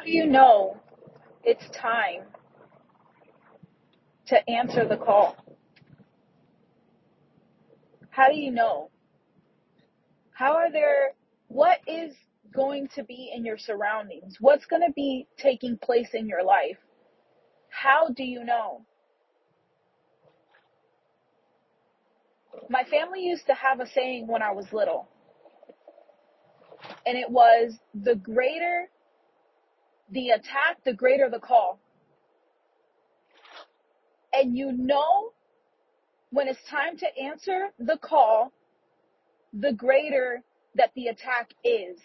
How do you know it's time to answer the call? How do you know? How are there, what is going to be in your surroundings? What's going to be taking place in your life? How do you know? My family used to have a saying when I was little, and it was the greater the attack, the greater the call. And you know when it's time to answer the call, the greater that the attack is.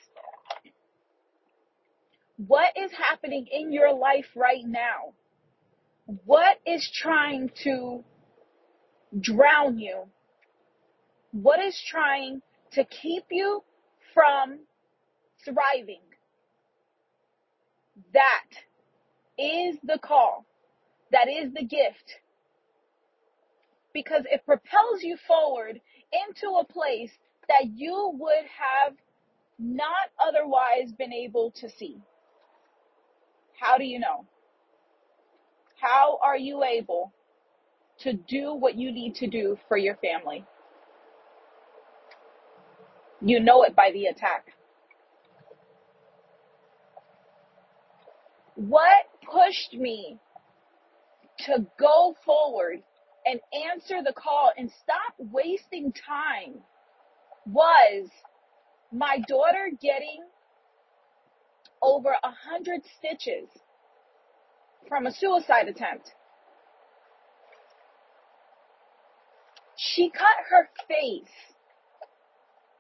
What is happening in your life right now? What is trying to drown you? What is trying to keep you from thriving? That is the call. That is the gift. Because it propels you forward into a place that you would have not otherwise been able to see. How do you know? How are you able to do what you need to do for your family? You know it by the attack. What pushed me to go forward and answer the call and stop wasting time was my daughter getting over a hundred stitches from a suicide attempt. She cut her face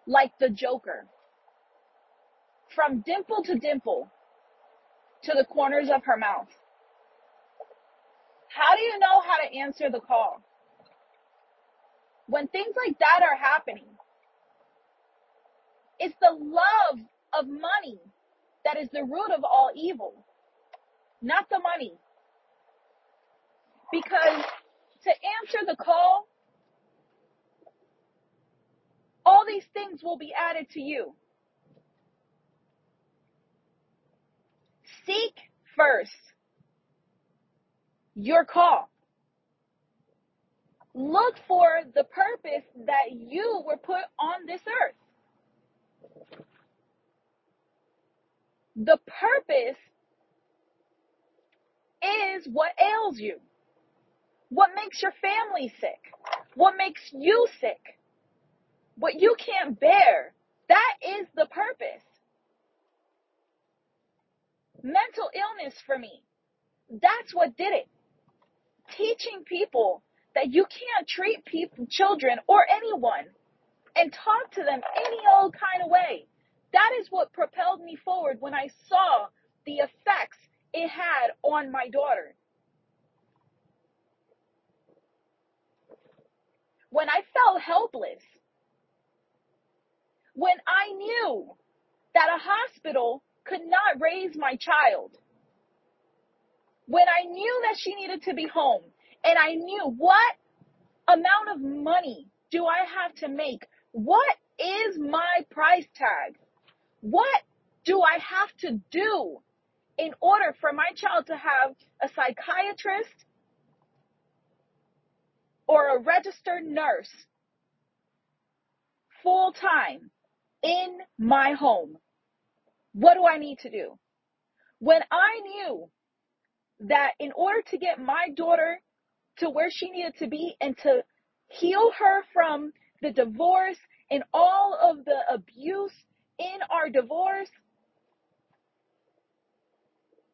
like the Joker from dimple to dimple to the corners of her mouth. How do you know how to answer the call? When things like that are happening, it's the love of money that is the root of all evil, not the money. Because to answer the call, all these things will be added to you. Your call. Look for the purpose that you were put on this earth. The purpose is what ails you. What makes your family sick? What makes you sick? What you can't bear. That is the purpose. Mental illness for me. That's what did it. Teaching people that you can't treat people, children or anyone and talk to them any old kind of way. That is what propelled me forward when I saw the effects it had on my daughter. When I felt helpless, when I knew that a hospital could not raise my child, when I knew that she needed to be home, and I knew what amount of money do I have to make? What is my price tag? What do I have to do in order for my child to have a psychiatrist or a registered nurse full time in my home? What do I need to do? When I knew that in order to get my daughter to where she needed to be and to heal her from the divorce and all of the abuse in our divorce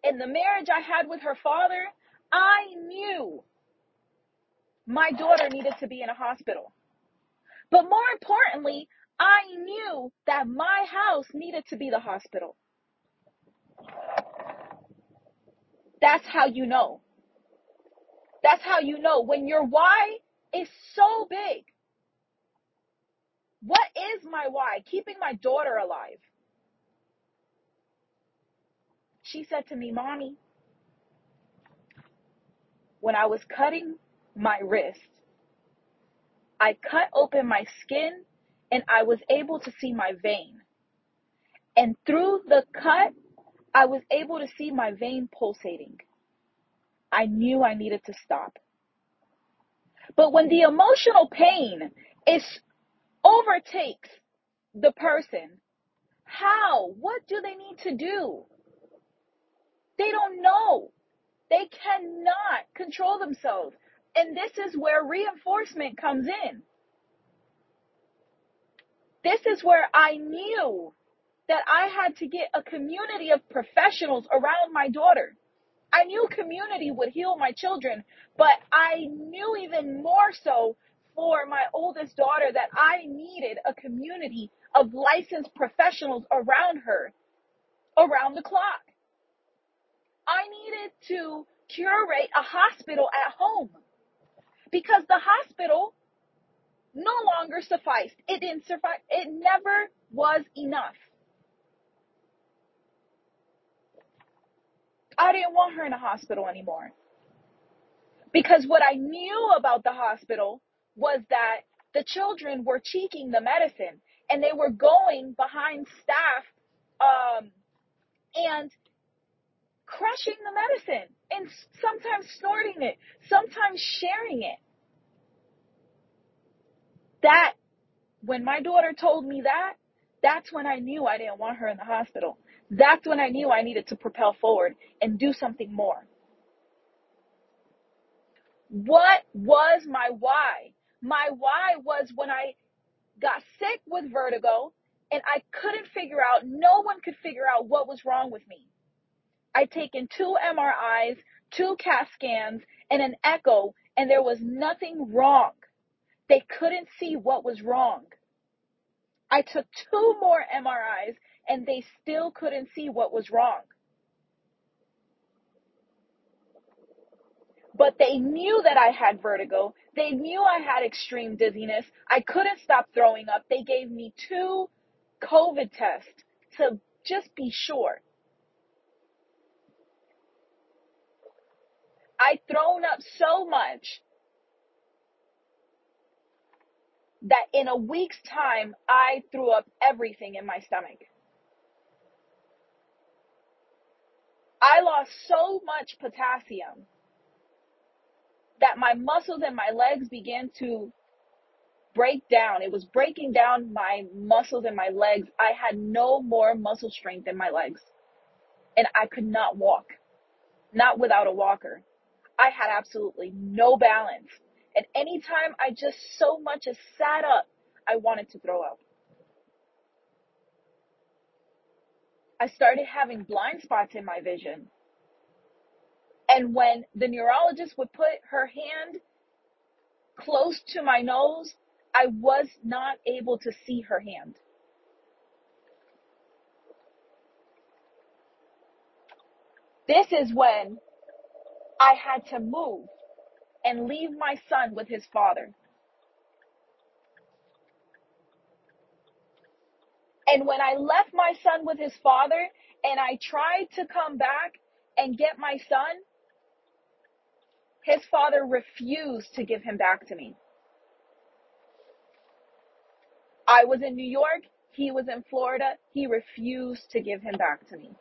and the marriage I had with her father, I knew my daughter needed to be in a hospital. But more importantly, I knew that my house needed to be the hospital. That's how you know. That's how you know when your why is so big. What is my why? Keeping my daughter alive. She said to me, Mommy, when I was cutting my wrist, I cut open my skin and I was able to see my vein. And through the cut, I was able to see my vein pulsating. I knew I needed to stop. But when the emotional pain is overtakes the person, how? What do they need to do? They don't know. They cannot control themselves. And this is where reinforcement comes in. This is where I knew that I had to get a community of professionals around my daughter. I knew community would heal my children, but I knew even more so for my oldest daughter that I needed a community of licensed professionals around her around the clock. I needed to curate a hospital at home because the hospital no longer sufficed. It didn't suffice. It never was enough. I didn't want her in a hospital anymore. Because what I knew about the hospital was that the children were cheeking the medicine and they were going behind staff um, and crushing the medicine and sometimes snorting it, sometimes sharing it. That, when my daughter told me that, that's when I knew I didn't want her in the hospital. That's when I knew I needed to propel forward and do something more. What was my why? My why was when I got sick with vertigo and I couldn't figure out, no one could figure out what was wrong with me. I'd taken two MRIs, two CAT scans, and an echo, and there was nothing wrong. They couldn't see what was wrong. I took two more MRIs and they still couldn't see what was wrong. But they knew that I had vertigo. They knew I had extreme dizziness. I couldn't stop throwing up. They gave me two COVID tests to just be sure. I'd thrown up so much that in a week's time, I threw up everything in my stomach. I lost so much potassium that my muscles and my legs began to break down. It was breaking down my muscles and my legs. I had no more muscle strength in my legs. And I could not walk, not without a walker. I had absolutely no balance. And anytime I just so much as sat up, I wanted to throw up. I started having blind spots in my vision. And when the neurologist would put her hand close to my nose, I was not able to see her hand. This is when I had to move and leave my son with his father. And when I left my son with his father and I tried to come back and get my son, his father refused to give him back to me. I was in New York. He was in Florida. He refused to give him back to me.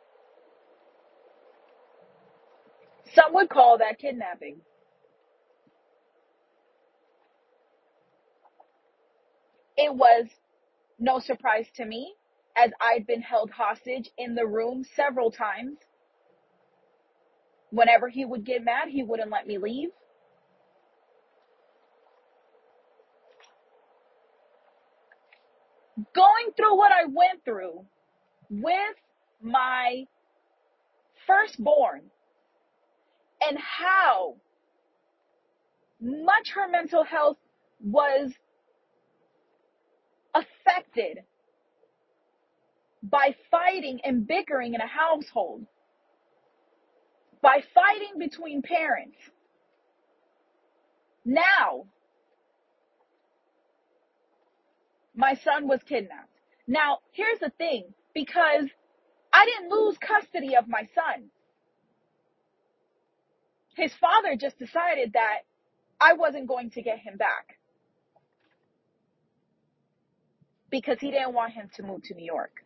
Some would call that kidnapping. It was no surprise to me as I'd been held hostage in the room several times. Whenever he would get mad, he wouldn't let me leave. Going through what I went through with my firstborn and how much her mental health was affected by fighting and bickering in a household, by fighting between parents. Now, my son was kidnapped. Now, here's the thing, because I didn't lose custody of my son. His father just decided that I wasn't going to get him back because he didn't want him to move to New York.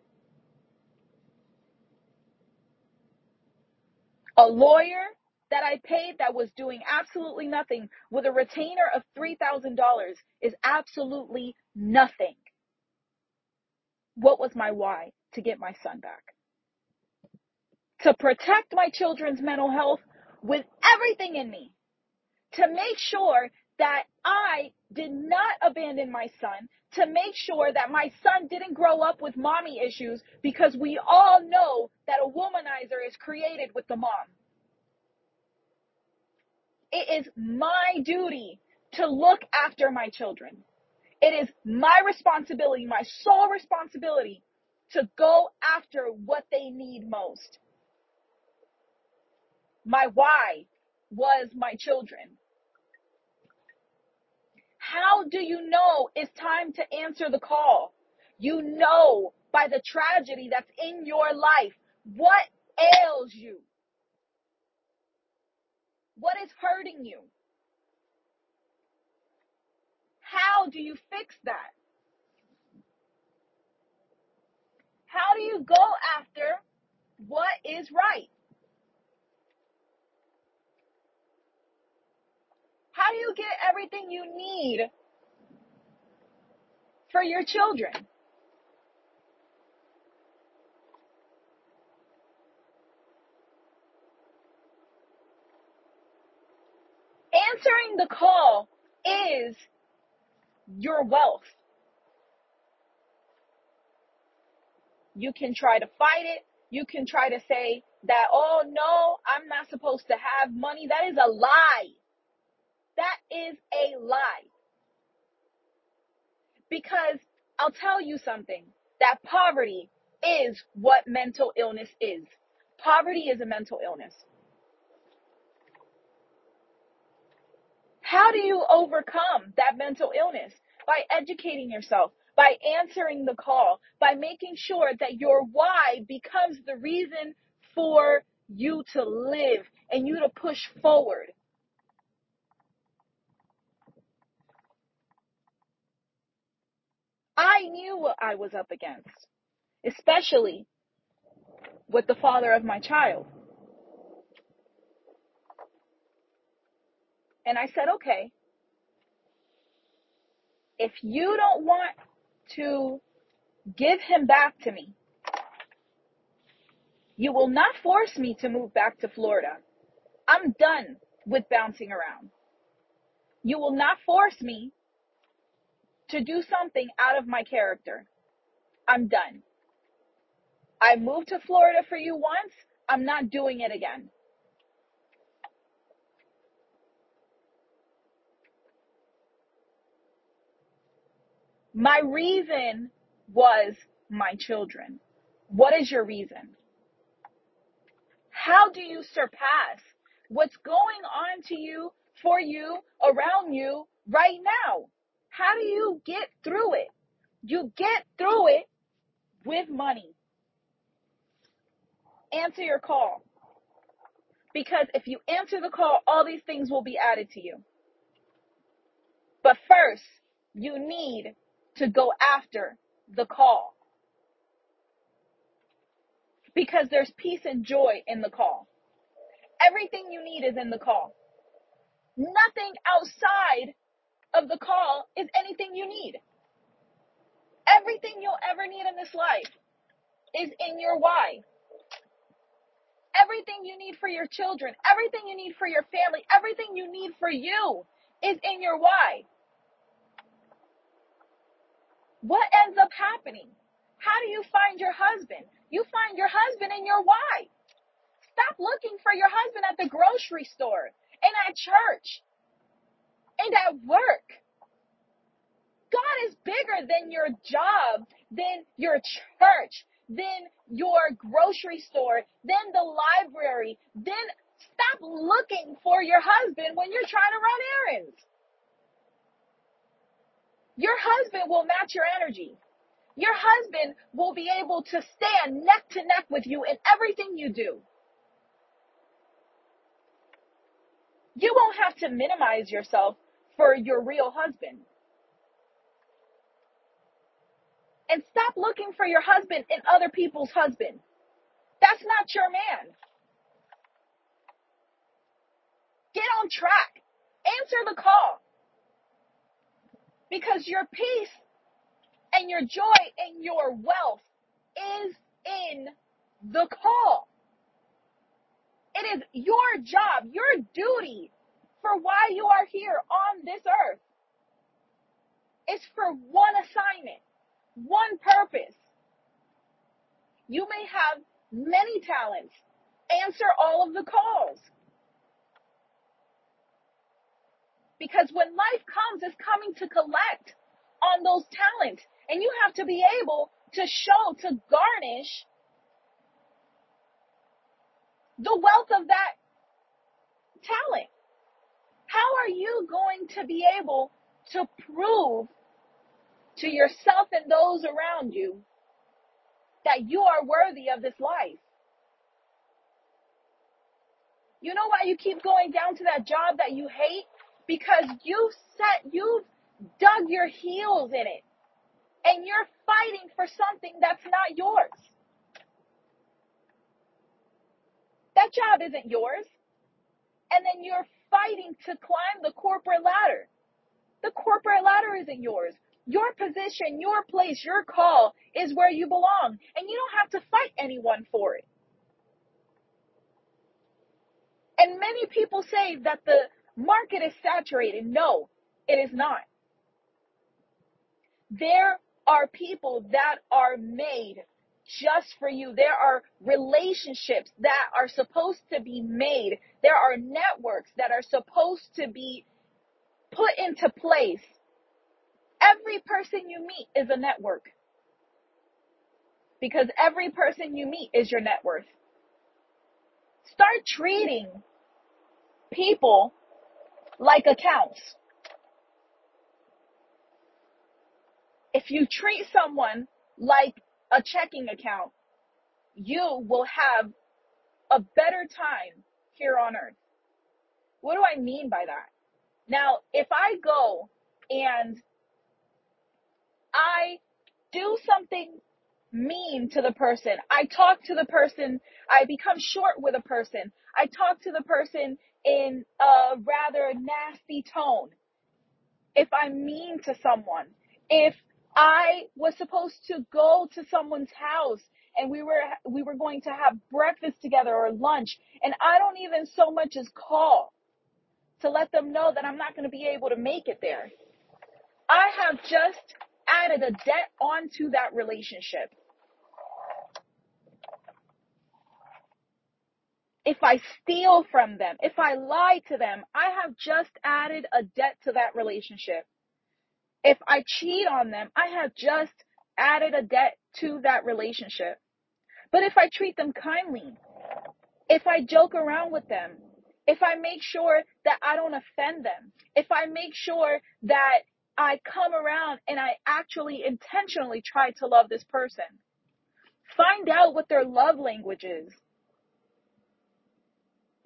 A lawyer that I paid that was doing absolutely nothing with a retainer of $3,000 is absolutely nothing. What was my why? To get my son back. To protect my children's mental health with everything in me. To make sure that I did not abandon my son, to make sure that my son didn't grow up with mommy issues because we all know that a womanizer is created with the mom. It is my duty to look after my children. It is my responsibility, my sole responsibility to go after what they need most. My why was my children. How do you know it's time to answer the call? You know by the tragedy that's in your life. What ails you? What is hurting you? How do you fix that? How do you go after what is right? How do you get everything you need for your children? Answering the call is your wealth. You can try to fight it. You can try to say that, oh no, I'm not supposed to have money. That is a lie. That is a lie. Because I'll tell you something that poverty is what mental illness is. Poverty is a mental illness. How do you overcome that mental illness? By educating yourself, by answering the call, by making sure that your why becomes the reason for you to live and you to push forward. I knew what I was up against, especially with the father of my child. And I said, okay, if you don't want to give him back to me, you will not force me to move back to Florida. I'm done with bouncing around. You will not force me to do something out of my character. I'm done. I moved to Florida for you once. I'm not doing it again. My reason was my children. What is your reason? How do you surpass what's going on to you, for you, around you right now? How do you get through it? You get through it with money. Answer your call. Because if you answer the call, all these things will be added to you. But first, you need to go after the call. Because there's peace and joy in the call. Everything you need is in the call. Nothing outside of the call is anything you need. Everything you'll ever need in this life is in your why. Everything you need for your children, everything you need for your family, everything you need for you is in your why. What ends up happening? How do you find your husband? You find your husband in your why. Stop looking for your husband at the grocery store and at church and at work. God is bigger than your job, than your church, than your grocery store, than the library. Then stop looking for your husband when you're trying to run errands. Your husband will match your energy. Your husband will be able to stand neck to neck with you in everything you do. You won't have to minimize yourself for your real husband. And stop looking for your husband in other people's husband. That's not your man. Get on track. Answer the call. Because your peace and your joy and your wealth is in the call. It is your job, your duty for why you are here on this earth. It's for one assignment, one purpose. You may have many talents. Answer all of the calls. Because when life comes, it's coming to collect on those talents. And you have to be able to show, to garnish the wealth of that talent. How are you going to be able to prove to yourself and those around you that you are worthy of this life? You know why you keep going down to that job that you hate? Because you set, you've dug your heels in it and you're fighting for something that's not yours. That job isn't yours. And then you're fighting to climb the corporate ladder. The corporate ladder isn't yours. Your position, your place, your call is where you belong. And you don't have to fight anyone for it. And many people say that the market is saturated. No, it is not. There are people that are made just for you. There are relationships that are supposed to be made. There are networks that are supposed to be put into place. Every person you meet is a network. Because every person you meet is your net worth. Start treating people like accounts. If you treat someone like a checking account, you will have a better time here on earth. What do I mean by that? Now, if I go and I do something mean to the person, I talk to the person, I become short with a person, I talk to the person in a rather nasty tone. If I'm mean to someone, if I was supposed to go to someone's house and we were we were going to have breakfast together or lunch and I don't even so much as call to let them know that I'm not going to be able to make it there. I have just added a debt onto that relationship. If I steal from them, if I lie to them, I have just added a debt to that relationship. If I cheat on them, I have just added a debt to that relationship. But if I treat them kindly, if I joke around with them, if I make sure that I don't offend them, if I make sure that I come around and I actually intentionally try to love this person, find out what their love language is.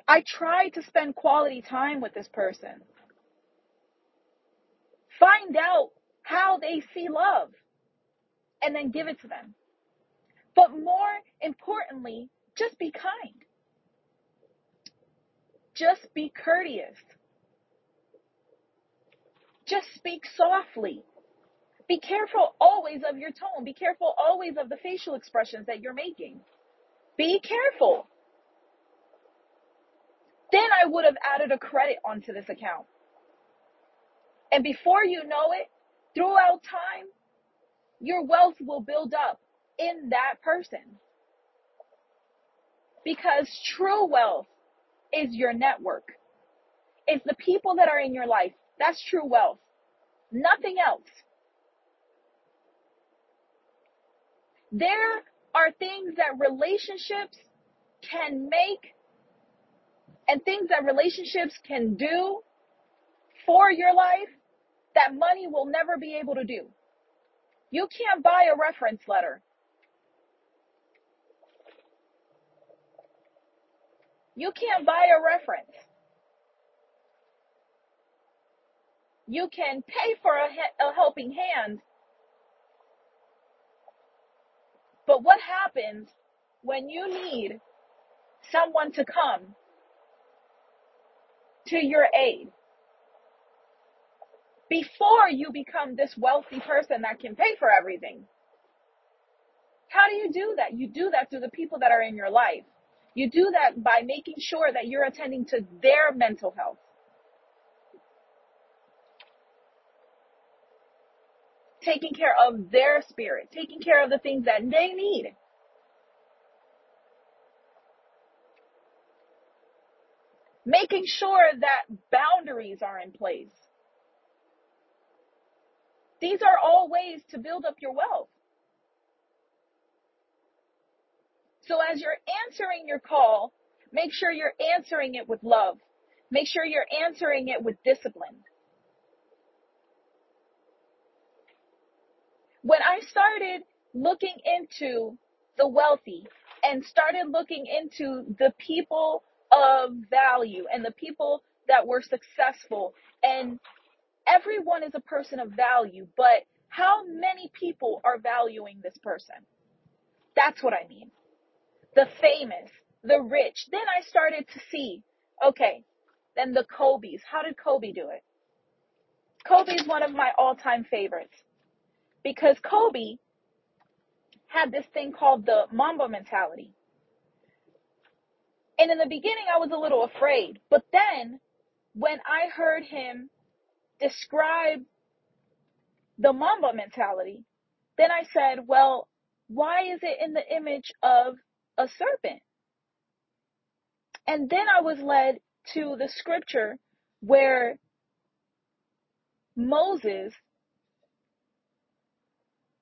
I try to spend quality time with this person. Find out how they see love and then give it to them. But more importantly, just be kind. Just be courteous. Just speak softly. Be careful always of your tone. Be careful always of the facial expressions that you're making. Be careful. Then I would have added a credit onto this account. And before you know it, throughout time, your wealth will build up in that person. Because true wealth is your network. It's the people that are in your life. That's true wealth. Nothing else. There are things that relationships can make and things that relationships can do for your life that money will never be able to do. You can't buy a reference letter. You can't buy a reference. You can pay for a, a helping hand. But what happens when you need someone to come to your aid before you become this wealthy person that can pay for everything. How do you do that? You do that through the people that are in your life. You do that by making sure that you're attending to their mental health. Taking care of their spirit, taking care of the things that they need. Making sure that boundaries are in place. These are all ways to build up your wealth. So as you're answering your call, make sure you're answering it with love. Make sure you're answering it with discipline. When I started looking into the wealthy and started looking into the people of value and the people that were successful and everyone is a person of value, but how many people are valuing this person? That's what I mean the famous, the rich. Then I started to see, okay, then the Kobe's. How did Kobe do it? Kobe is one of my all-time favorites because Kobe had this thing called the Mamba mentality. And in the beginning, I was a little afraid, but then when I heard him describe the Mamba mentality, then I said, well, why is it in the image of a serpent? And then I was led to the scripture where Moses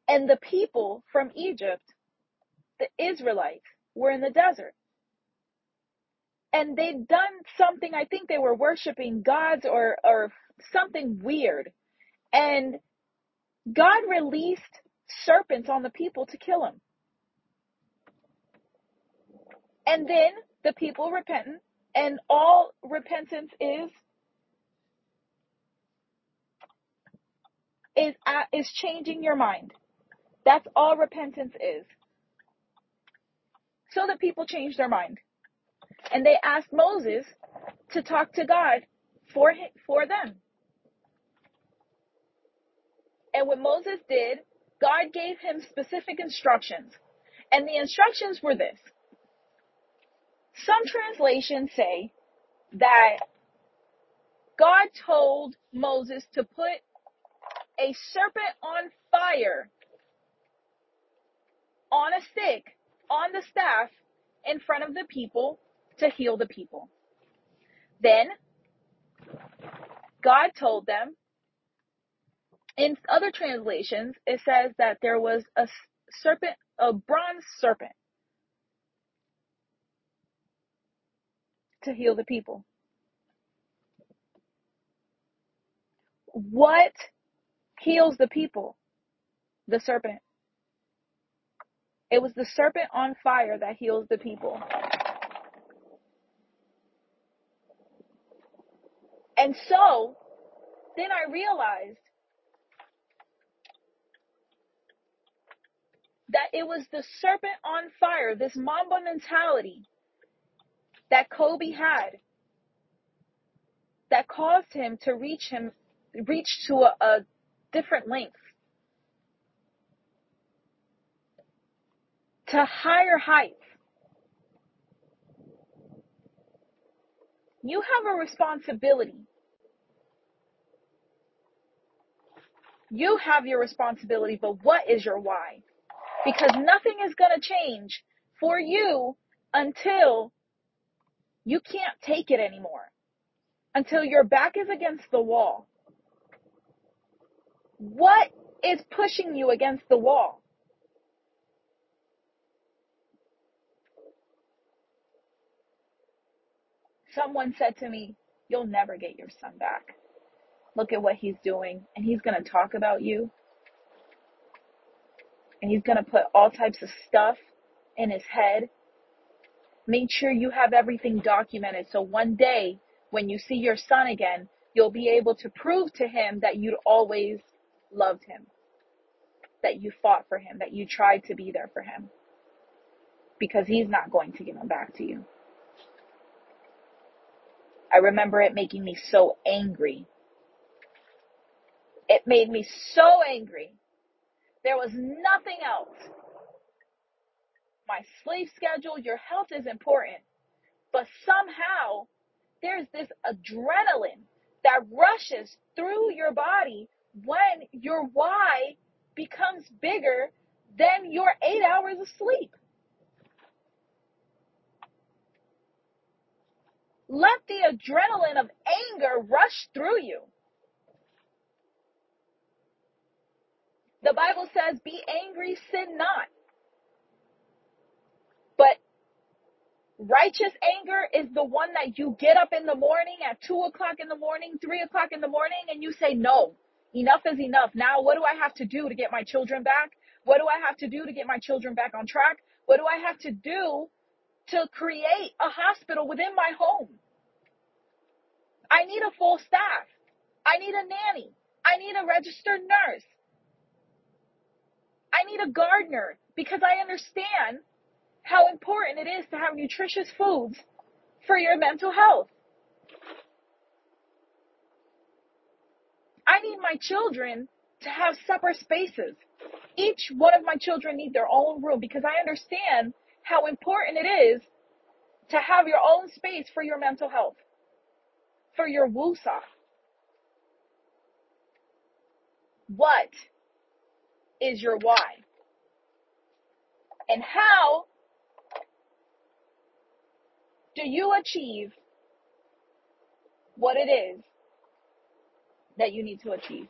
and the people from Egypt, the Israelites, were in the desert. And they'd done something, I think they were worshiping gods or, or something weird. And God released serpents on the people to kill them. And then the people repentant and all repentance is is uh, is changing your mind. That's all repentance is. So the people changed their mind. And they asked Moses to talk to God for for them. And what Moses did, God gave him specific instructions. And the instructions were this. Some translations say that God told Moses to put a serpent on fire on a stick on the staff in front of the people to heal the people. Then God told them, in other translations, it says that there was a serpent, a bronze serpent to heal the people. What heals the people? The serpent. It was the serpent on fire that heals the people. And so, then I realized that it was the serpent on fire, this Mamba mentality that Kobe had that caused him to reach him reach to a, a different length. To higher heights. You have a responsibility. You have your responsibility but what is your why because nothing is going to change for you until you can't take it anymore until your back is against the wall what is pushing you against the wall Someone said to me, You'll never get your son back. Look at what he's doing, and he's going to talk about you. And he's going to put all types of stuff in his head. Make sure you have everything documented so one day when you see your son again, you'll be able to prove to him that you'd always loved him, that you fought for him, that you tried to be there for him. Because he's not going to give him back to you. I remember it making me so angry. It made me so angry. There was nothing else. My sleep schedule, your health is important. But somehow there's this adrenaline that rushes through your body when your why becomes bigger than your eight hours of sleep. Let the adrenaline of anger rush through you. The Bible says, be angry, sin not. But righteous anger is the one that you get up in the morning at two o'clock in the morning, three o'clock in the morning, and you say, no, enough is enough. Now, what do I have to do to get my children back? What do I have to do to get my children back on track? What do I have to do to create a hospital within my home? I need a full staff. I need a nanny. I need a registered nurse. I need a gardener because I understand how important it is to have nutritious foods for your mental health. I need my children to have separate spaces. Each one of my children need their own room because I understand how important it is to have your own space for your mental health, for your wusa. What is your why? And how do you achieve what it is that you need to achieve?